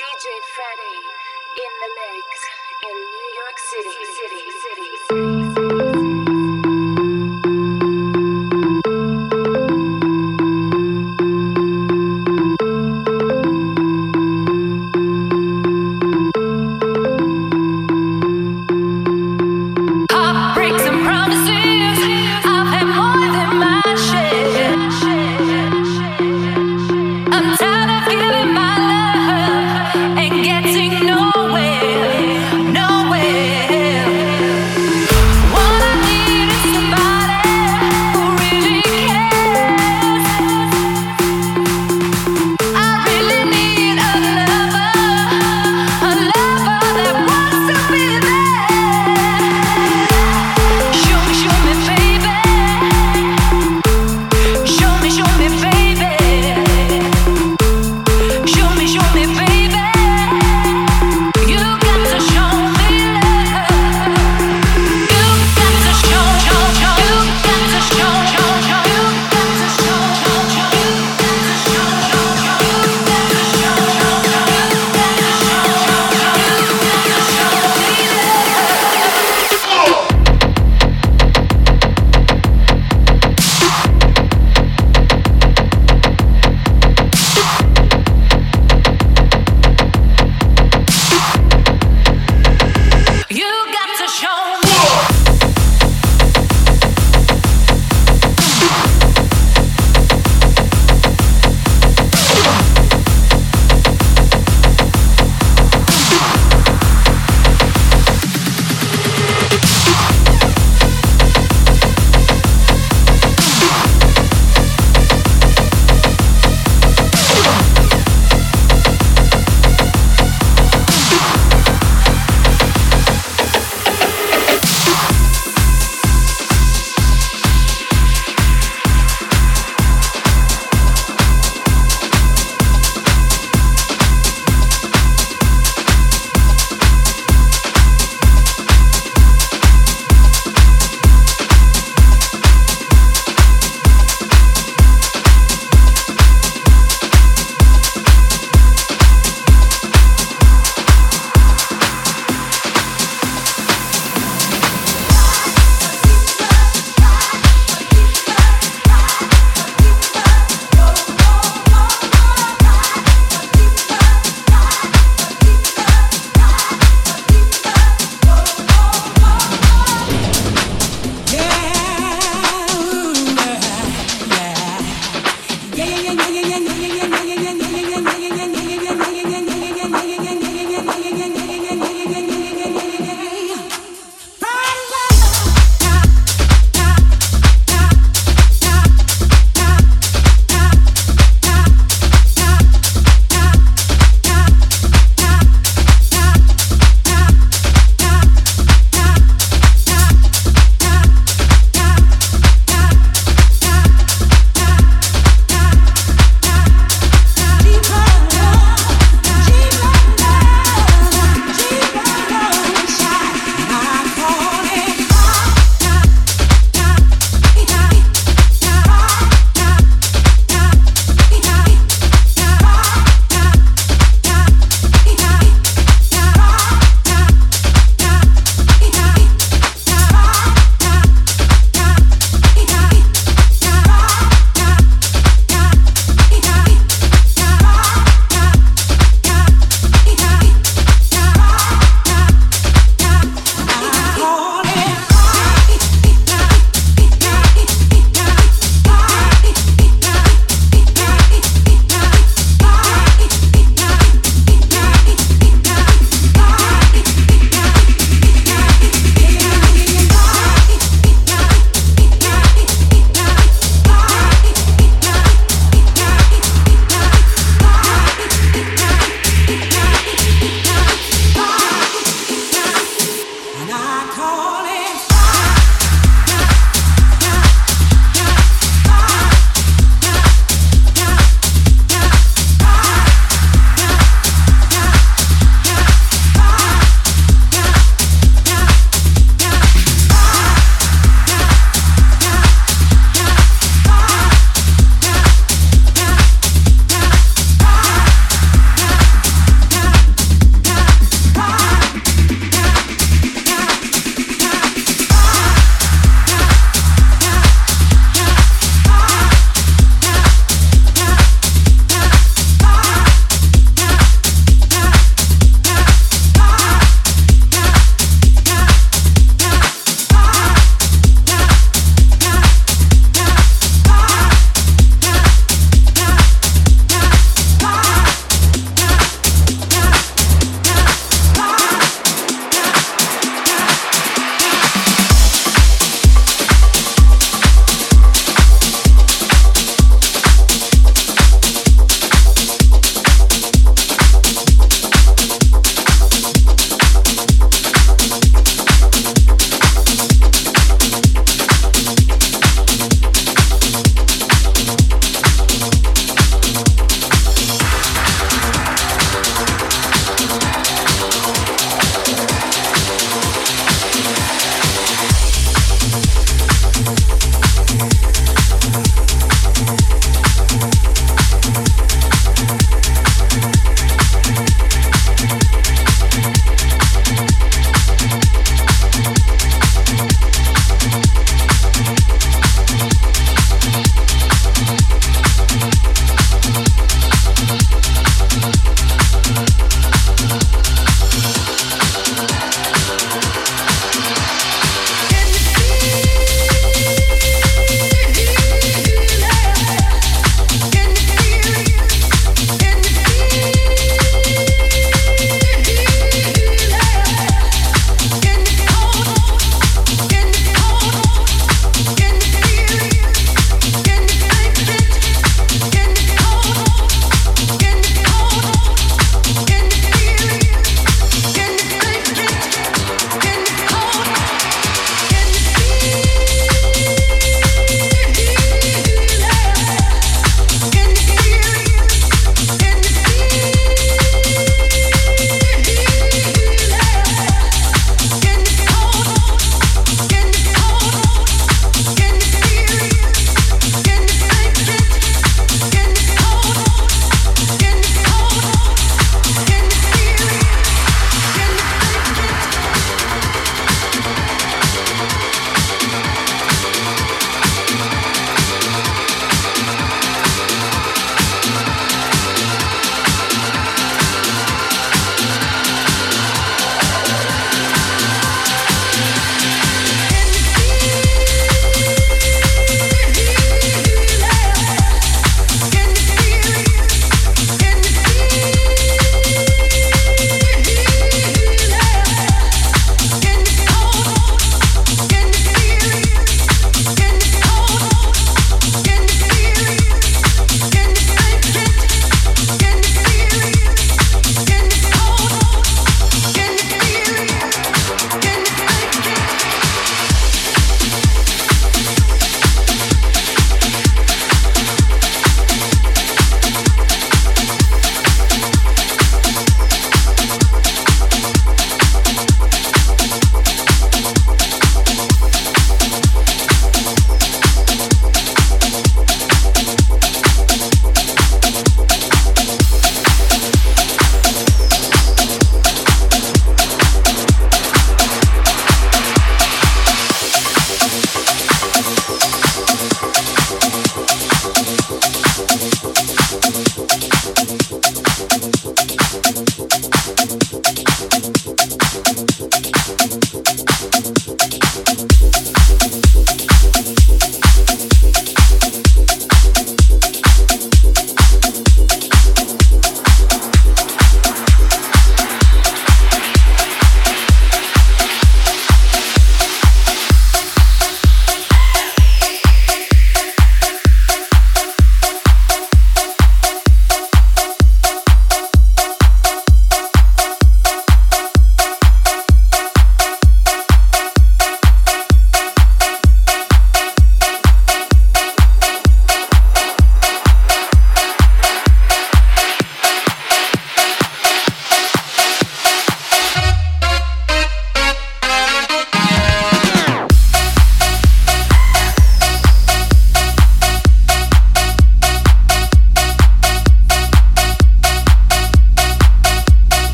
DJ Freddy in the mix in New York City, City, City. City.